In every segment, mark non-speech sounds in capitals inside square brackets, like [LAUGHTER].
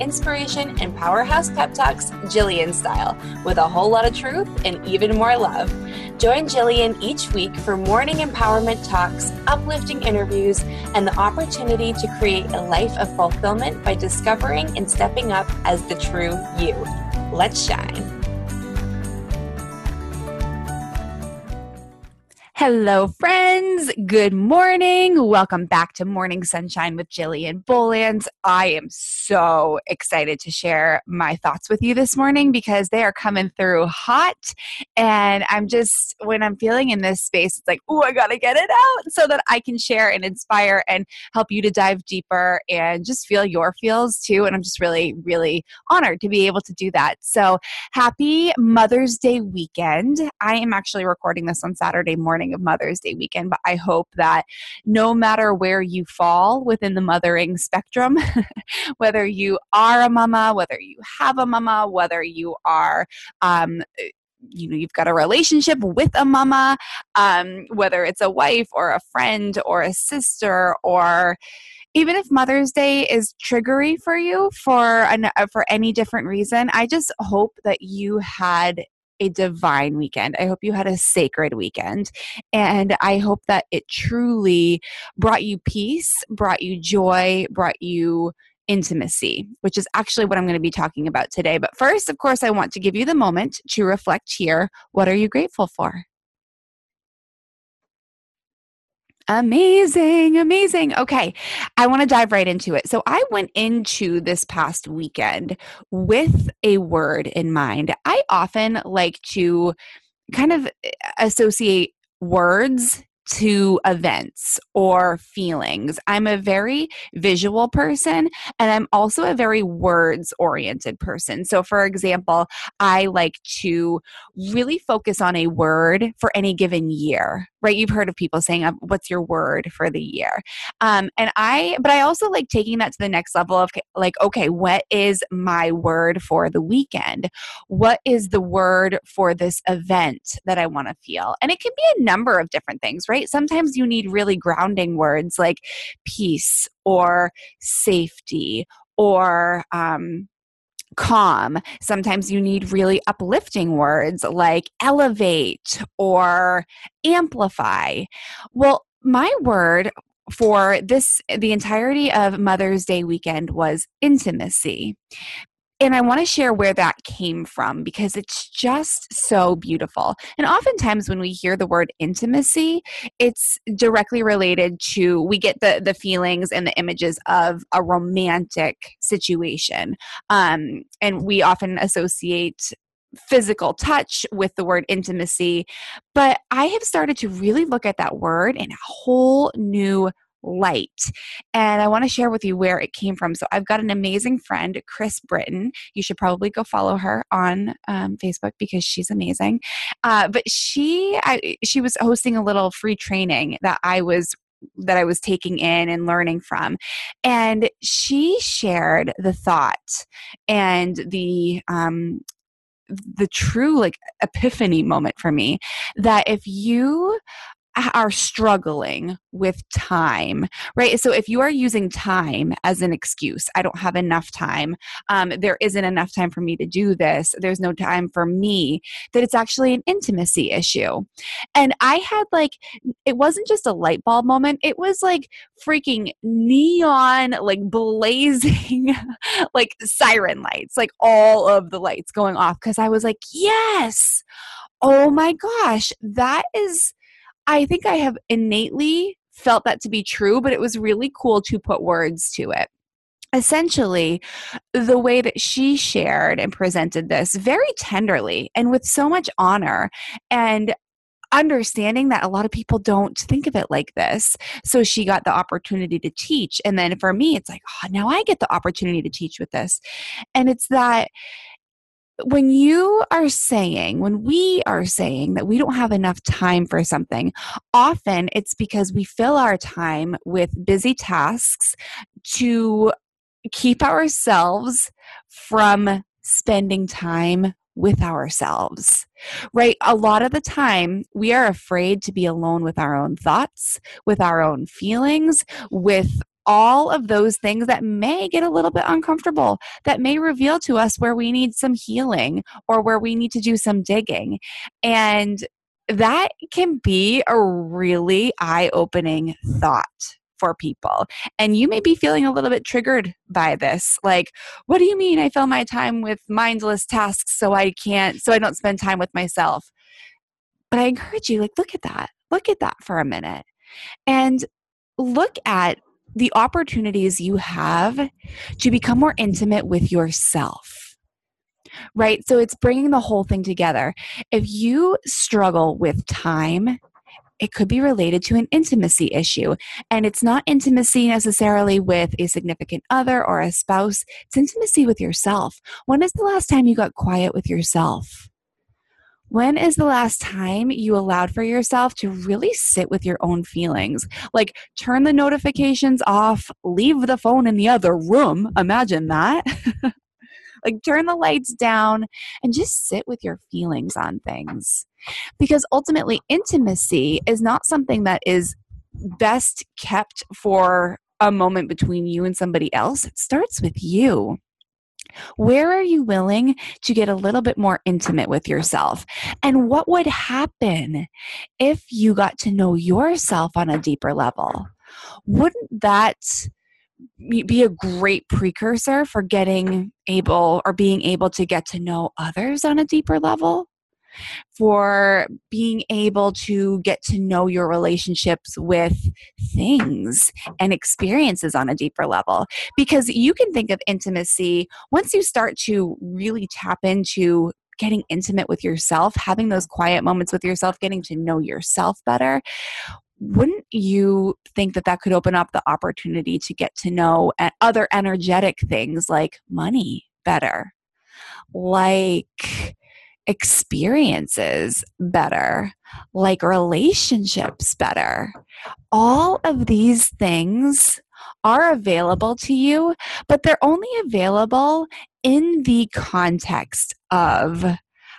inspiration, and powerhouse pep talks Jillian style, with a whole lot of truth and even more love. Join Jillian each week for morning empowerment talks, uplifting interviews, and the opportunity to create a life of fulfillment by discovering and stepping up as the true you. Let's shine. Hello, friends. Good morning. Welcome back to Morning Sunshine with Jillian Bolands. I am so excited to share my thoughts with you this morning because they are coming through hot. And I'm just, when I'm feeling in this space, it's like, oh, I got to get it out so that I can share and inspire and help you to dive deeper and just feel your feels too. And I'm just really, really honored to be able to do that. So happy Mother's Day weekend. I am actually recording this on Saturday morning of Mother's Day weekend, but I hope that no matter where you fall within the mothering spectrum, [LAUGHS] whether you are a mama, whether you have a mama, whether you are um, you know you've got a relationship with a mama um, whether it's a wife or a friend or a sister or even if mother's day is triggery for you for an, for any different reason i just hope that you had a divine weekend. I hope you had a sacred weekend. And I hope that it truly brought you peace, brought you joy, brought you intimacy, which is actually what I'm going to be talking about today. But first, of course, I want to give you the moment to reflect here. What are you grateful for? Amazing, amazing. Okay, I want to dive right into it. So, I went into this past weekend with a word in mind. I often like to kind of eh, associate words to events or feelings. I'm a very visual person and I'm also a very words oriented person. So, for example, I like to really focus on a word for any given year, right? You've heard of people saying, uh, What's your word for the year? Um, and I, but I also like taking that to the next level of like, okay, what is my word for the weekend? What is the word for this event that I want to feel? And it can be a number of different things, right? Sometimes you need really grounding words like peace or safety or, um, calm. Sometimes you need really uplifting words like elevate or amplify. Well, my word for this the entirety of Mother's Day weekend was intimacy and I want to share where that came from because it's just so beautiful. And oftentimes when we hear the word intimacy, it's directly related to we get the the feelings and the images of a romantic situation, um, and we often associate physical touch with the word intimacy. But I have started to really look at that word in a whole new light. And I want to share with you where it came from. So I've got an amazing friend, Chris Britton. You should probably go follow her on um, Facebook because she's amazing. Uh, but she, I, she was hosting a little free training that I was that I was taking in and learning from. And she shared the thought and the um, the true like epiphany moment for me that if you are struggling with time, right? So if you are using time as an excuse, I don't have enough time, um, there isn't enough time for me to do this, there's no time for me, that it's actually an intimacy issue. And I had like, it wasn't just a light bulb moment, it was like freaking neon, like blazing, [LAUGHS] like siren lights, like all of the lights going off because I was like, yes. Oh my gosh, that is I think I have innately felt that to be true, but it was really cool to put words to it. Essentially, the way that she shared and presented this very tenderly and with so much honor and understanding that a lot of people don't think of it like this. So she got the opportunity to teach. And then for me, it's like, oh, now I get the opportunity to teach with this. And it's that when you are saying, when we are saying that we don't have enough time for something, often it's because we fill our time with busy tasks to keep ourselves from spending time with ourselves, right? A lot of the time, we are afraid to be alone with our own thoughts, with our own feelings, with all of those things that may get a little bit uncomfortable, that may reveal to us where we need some healing or where we need to do some digging. And that can be a really eye opening thought for people. And you may be feeling a little bit triggered by this. Like, what do you mean I fill my time with mindless tasks so I can't, so I don't spend time with myself? But I encourage you, like, look at that. Look at that for a minute. And look at the opportunities you have to become more intimate with yourself. Right? So it's bringing the whole thing together. If you struggle with time, it could be related to an intimacy issue. And it's not intimacy necessarily with a significant other or a spouse, it's intimacy with yourself. When is the last time you got quiet with yourself? When is the last time you allowed for yourself to really sit with your own feelings? Like turn the notifications off, leave the phone in the other room. Imagine that. [LAUGHS] like turn the lights down and just sit with your feelings on things. Because ultimately, intimacy is not something that is best kept for a moment between you and somebody else. It starts with you. Where are you willing to get a little bit more intimate with yourself? And what would happen if you got to know yourself on a deeper level? Wouldn't that be a great precursor for getting able or being able to get to know others on a deeper level? For being able to get to know your relationships with things and experiences on a deeper level. Because you can think of intimacy once you start to really tap into getting intimate with yourself, having those quiet moments with yourself, getting to know yourself better. Wouldn't you think that that could open up the opportunity to get to know other energetic things like money better? Like experiences better, like relationships better. All of these things are available to you, but they're only available in the context of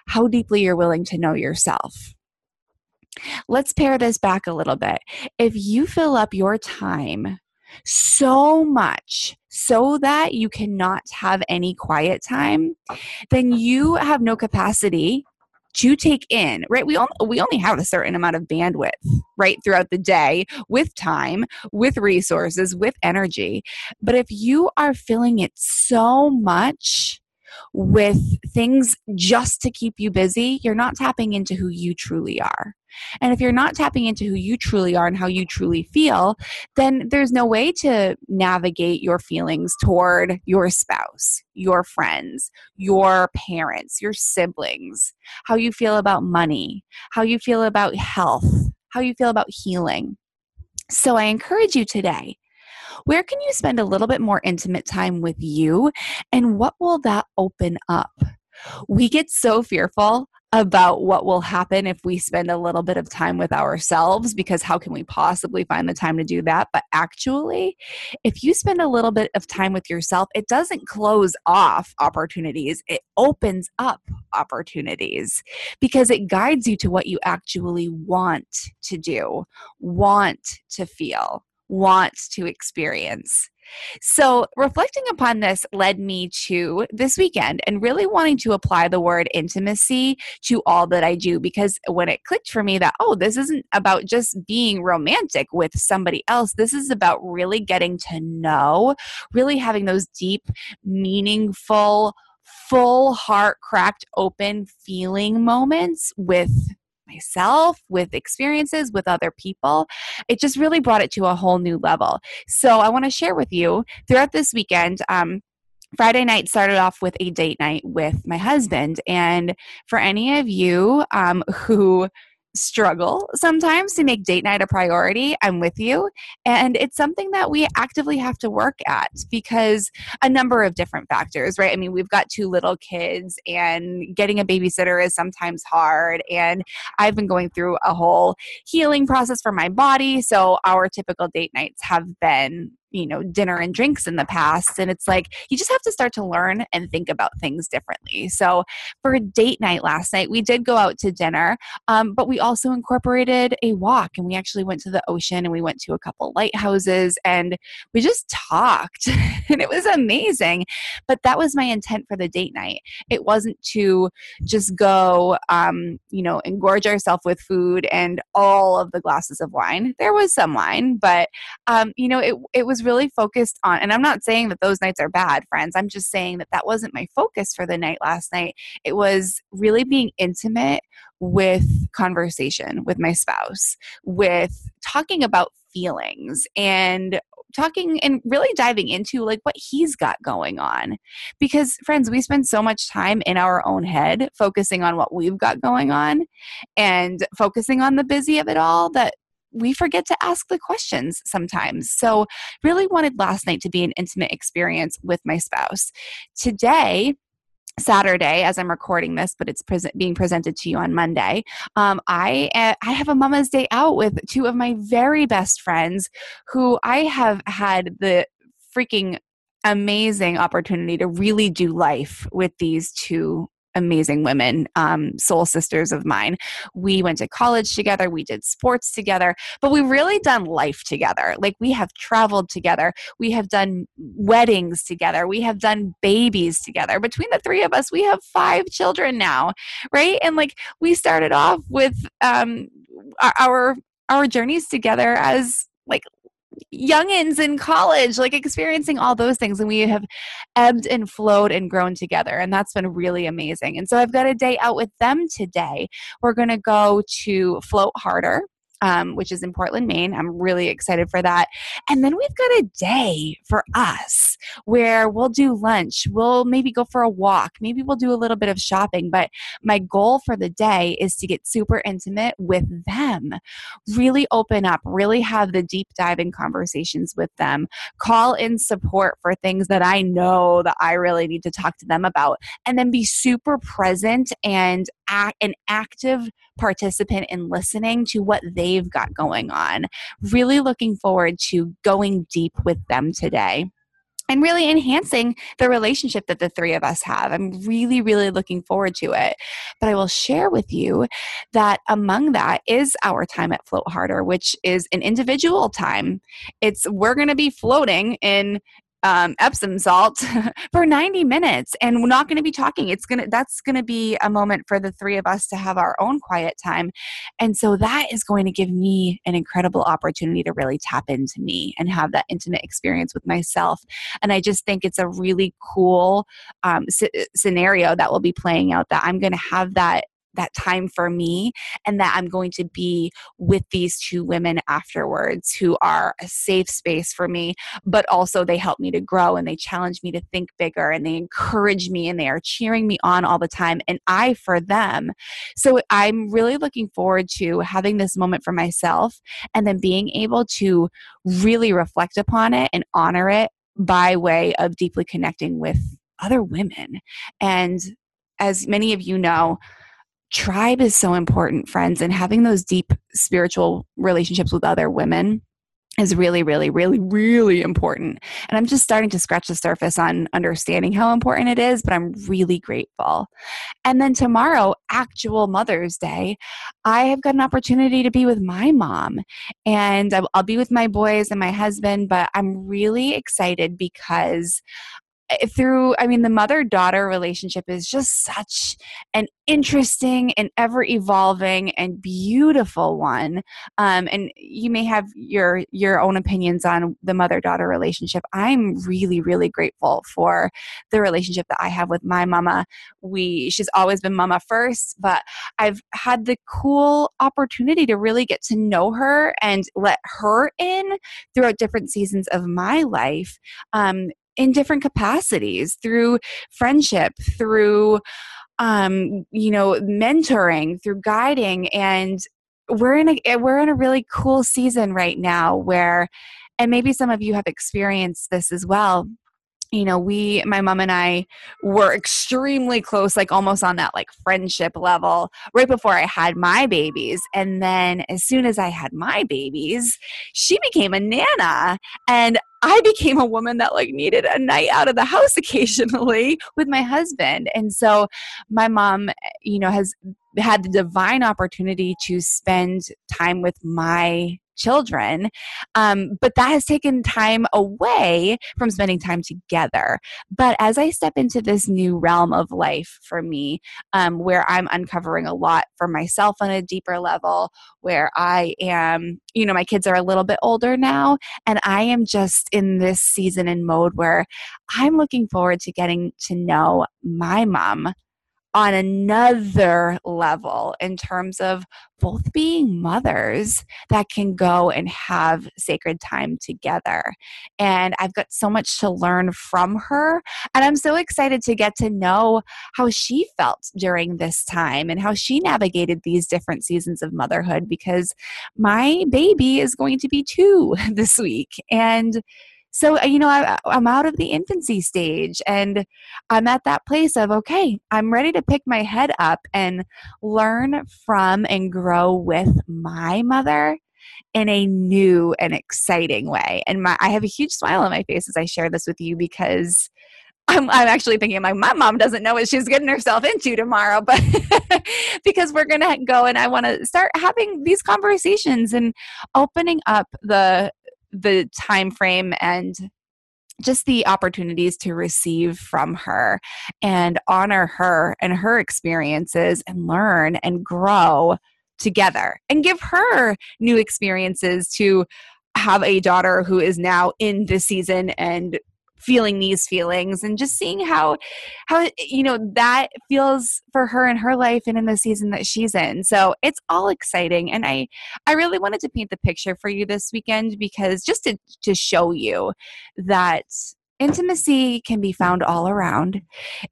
how deeply you're willing to know yourself. Let's pare this back a little bit. If you fill up your time so much so that you cannot have any quiet time, then you have no capacity to take in, right? We, only, we only have a certain amount of bandwidth, right, throughout the day with time, with resources, with energy. But if you are filling it so much with things just to keep you busy, you're not tapping into who you truly are. And if you're not tapping into who you truly are and how you truly feel, then there's no way to navigate your feelings toward your spouse, your friends, your parents, your siblings, how you feel about money, how you feel about health, how you feel about healing. So I encourage you today where can you spend a little bit more intimate time with you? And what will that open up? We get so fearful about what will happen if we spend a little bit of time with ourselves because how can we possibly find the time to do that but actually if you spend a little bit of time with yourself it doesn't close off opportunities it opens up opportunities because it guides you to what you actually want to do want to feel want to experience. So, reflecting upon this led me to this weekend and really wanting to apply the word intimacy to all that I do because when it clicked for me that, oh, this isn't about just being romantic with somebody else, this is about really getting to know, really having those deep, meaningful, full heart cracked open feeling moments with myself, with experiences, with other people. It just really brought it to a whole new level. So I want to share with you throughout this weekend. Um, Friday night started off with a date night with my husband. And for any of you um, who struggle sometimes to make date night a priority. I'm with you. And it's something that we actively have to work at because a number of different factors, right? I mean, we've got two little kids, and getting a babysitter is sometimes hard. And I've been going through a whole healing process for my body. So our typical date nights have been you know dinner and drinks in the past and it's like you just have to start to learn and think about things differently. So for date night last night we did go out to dinner um, but we also incorporated a walk and we actually went to the ocean and we went to a couple lighthouses and we just talked [LAUGHS] and it was amazing. But that was my intent for the date night. It wasn't to just go um, you know engorge ourselves with food and all of the glasses of wine. There was some wine but um, you know it, it was really focused on, and I'm not saying that those nights are bad, friends. I'm just saying that that wasn't my focus for the night last night. It was really being intimate with conversation with my spouse, with talking about feelings and talking and really diving into like what he's got going on because friends we spend so much time in our own head focusing on what we've got going on and focusing on the busy of it all that we forget to ask the questions sometimes. So, really wanted last night to be an intimate experience with my spouse. Today, Saturday, as I'm recording this, but it's being presented to you on Monday. Um, I uh, I have a Mama's Day out with two of my very best friends, who I have had the freaking amazing opportunity to really do life with these two amazing women, um, soul sisters of mine. We went to college together, we did sports together, but we've really done life together. Like we have traveled together, we have done weddings together, we have done babies together. Between the three of us, we have five children now, right? And like we started off with um, our our journeys together as like youngins in college, like experiencing all those things. And we have ebbed and flowed and grown together. And that's been really amazing. And so I've got a day out with them today. We're going to go to Float Harder um, which is in Portland, Maine. I'm really excited for that. And then we've got a day for us where we'll do lunch. We'll maybe go for a walk. Maybe we'll do a little bit of shopping. But my goal for the day is to get super intimate with them, really open up, really have the deep diving conversations with them, call in support for things that I know that I really need to talk to them about, and then be super present and act, an active participant in listening to what they've got going on. Really looking forward to going deep with them today and really enhancing the relationship that the three of us have. I'm really, really looking forward to it. But I will share with you that among that is our time at Float Harder, which is an individual time. It's we're going to be floating in um, Epsom salt [LAUGHS] for 90 minutes and we're not going to be talking. It's to, that's going to be a moment for the three of us to have our own quiet time. And so that is going to give me an incredible opportunity to really tap into me and have that intimate experience with myself. And I just think it's a really cool um, c- scenario that will be playing out that I'm going to have that that time for me and that I'm going to be with these two women afterwards who are a safe space for me, but also they help me to grow and they challenge me to think bigger and they encourage me and they are cheering me on all the time and I for them. So I'm really looking forward to having this moment for myself and then being able to really reflect upon it and honor it by way of deeply connecting with other women. And as many of you know, tribe is so important, friends, and having those deep spiritual relationships with other women is really, really, really, really important. And I'm just starting to scratch the surface on understanding how important it is, but I'm really grateful. And then tomorrow, actual Mother's Day, I have got an opportunity to be with my mom. And I'll be with my boys and my husband, but I'm really excited because through i mean the mother daughter relationship is just such an interesting and ever evolving and beautiful one. Um, and you may have your your own opinions on the mother daughter relationship. I'm really really grateful for the relationship that i have with my mama. We she's always been mama first but i've had the cool opportunity to really get to know her and let her in throughout different seasons of my life. Um, in different capacities through friendship, through um, you know, mentoring, through guiding, and we're in a eh, we're in a really cool season right now where and maybe some of you have experienced this as well you know we my mom and i were extremely close like almost on that like friendship level right before i had my babies and then as soon as i had my babies she became a nana and I became a woman that like needed a night out of the house [LAUGHS] occasionally with my husband. And so my mom, you know, has had the divine opportunity to spend time with my children. Um, but that has taken time away from spending time together. But as I step into this new realm of life for me, um, where I'm uncovering a lot for myself on a deeper level, where I am, you know, my kids are a little bit older now, and I am just in this season and mode where I'm looking forward to getting to know my mom on another level in terms of both being mothers that can go and have sacred time together. And I've got so much to learn from her. And I'm so excited to get to know how she felt during this time and how she navigated these different seasons of motherhood because my baby is going to be two [LAUGHS] this week. And so, uh, you know, I, I'm out of the infancy stage and I'm at that place of, okay, I'm ready to pick my head up and learn from and grow with my mother in a new and exciting way. And my, I have a huge smile on my face as I share this with you because I'm, I'm actually thinking like my mom doesn't know what she's getting herself into tomorrow, [LAUGHS] but because we're gonna go and I want to start having these conversations and opening up the the time frame and just the opportunities to receive from her and honor her and her experiences and learn and grow together and give her new experiences to have a daughter who is now in this season and feeling these feelings and just seeing how how you know that feels for her in her life and in the season that she's in so it's all exciting and i i really wanted to paint the picture for you this weekend because just to to show you that Intimacy can be found all around.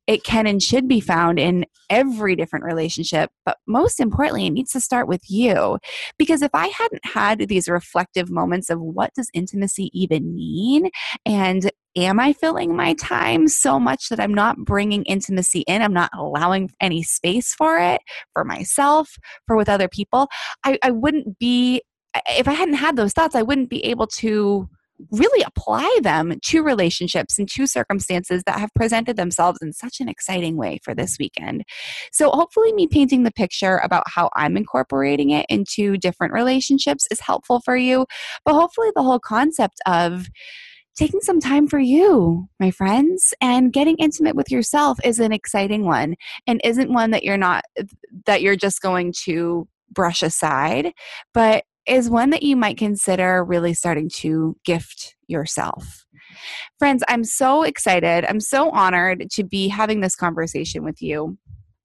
It can and should be found in every different relationship, but most importantly, it needs to start with you. Because if I hadn't had these reflective moments of what does intimacy even mean and am I filling my time so much that I'm not bringing intimacy in? I'm not allowing any space for it, for myself, for with other people. I, I wouldn't be, if I hadn't had those thoughts, I wouldn't be able to really apply them to relationships and to circumstances that have presented themselves in such an exciting way for this weekend. So, hopefully, me painting the picture about how I'm incorporating it into different relationships is helpful for you. But hopefully, the whole concept of taking some time for you, my friends, and getting intimate with yourself is an exciting one and isn't one that you're not, that you're just going to brush aside, but is one that you might consider really starting to gift yourself. Friends, I'm so excited. I'm so honored to be having this conversation with you.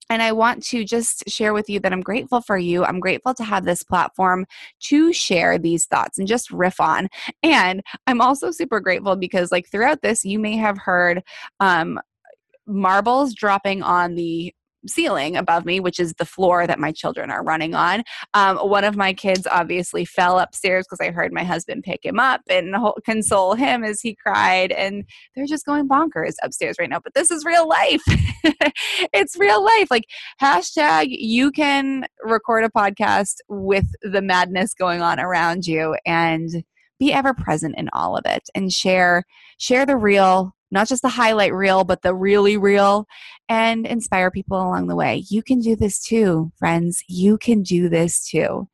And I want to just share with you that I'm grateful for you. I'm grateful to have this platform to share these thoughts and just riff on. And I'm also super grateful because, like, throughout this, you may have heard um, marbles dropping on the ceiling above me, which is the floor that my children are running on. Um, one of my kids obviously fell upstairs because I heard my husband pick him up and console him as he cried. And they're just going bonkers upstairs right now. But this is real life. [LAUGHS] it's real life. Like, hashtag you can record a podcast with the madness going on around you and be ever present in all of it and share share the real not just the highlight reel, but the really real, and inspire people along the way. You can do this too, friends. You can do this too.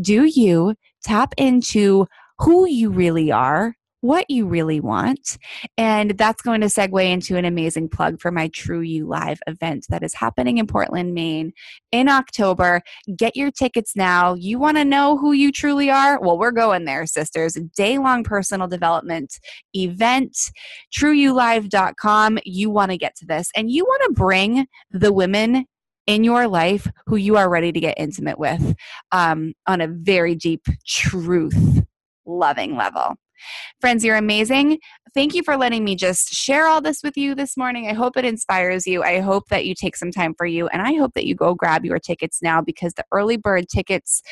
Do you tap into who you really are what you really want. And that's going to segue into an amazing plug for my True You Live event that is happening in Portland, Maine in October. Get your tickets now. You want to know who you truly are? Well, we're going there, sisters. Day long personal development event, trueyoulive.com. You want to get to this and you want to bring the women in your life who you are ready to get intimate with um, on a very deep truth loving level. Friends, you're amazing. Thank you for letting me just share all this with you this morning. I hope it inspires you. I hope that you take some time for you, and I hope that you go grab your tickets now because the early bird tickets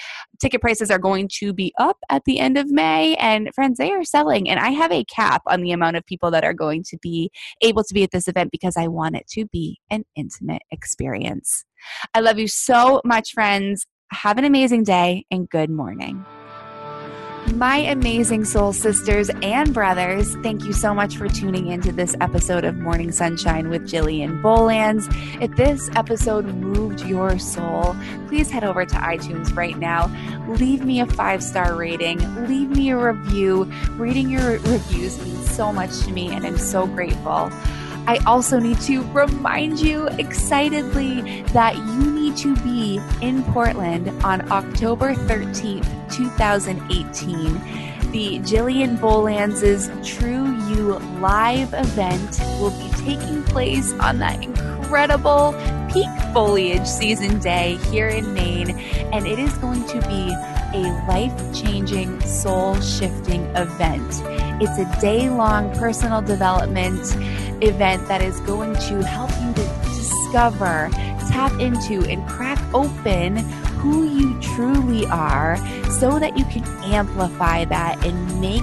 ticket prices are going to be up at the end of May. And friends, they are selling, and I have a cap on the amount of people that are going to be able to be at this event because I want it to be an intimate experience. I love you so much, friends. Have an amazing day and good morning. My amazing soul sisters and brothers, thank you so much for tuning into this episode of Morning Sunshine with Jillian Bolands. If this episode moved your soul, please head over to iTunes right now. Leave me a five star rating, leave me a review. Reading your reviews means so much to me, and I'm so grateful. I also need to remind you excitedly that you need to be in Portland on October 13th, 2018. The Jillian Bolands' True You live event will be taking place on that incredible peak foliage season day here in Maine, and it is going to be a life changing, soul shifting event. It's a day long personal development event that is going to help you to discover, tap into, and crack open who you truly are so that you can amplify that and make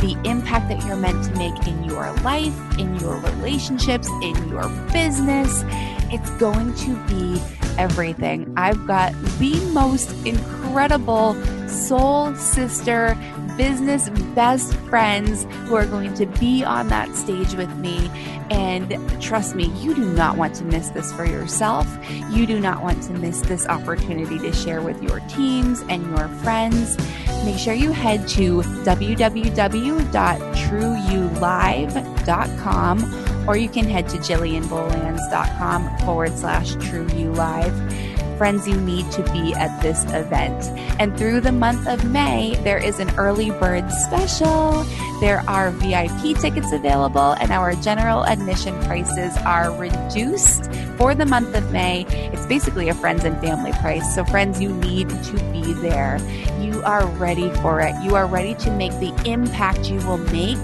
the impact that you're meant to make in your life, in your relationships, in your business. It's going to be everything. I've got the most incredible soul sister business best friends who are going to be on that stage with me. And trust me, you do not want to miss this for yourself. You do not want to miss this opportunity to share with your teams and your friends. Make sure you head to www.trueyoulive.com or you can head to jillianbolands.com forward slash trueyoulive friends you need to be at this event. And through the month of May, there is an early bird special. There are VIP tickets available, and our general admission prices are reduced for the month of May. It's basically a friends and family price. So, friends, you need to be there. You are ready for it. You are ready to make the impact you will make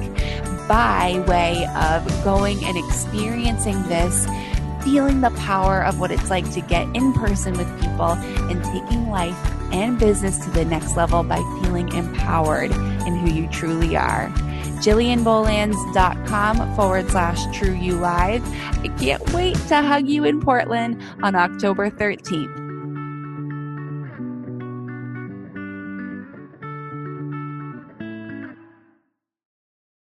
by way of going and experiencing this feeling the power of what it's like to get in person with people and taking life and business to the next level by feeling empowered in who you truly are. JillianBolands.com forward slash True You Live. I can't wait to hug you in Portland on October 13th.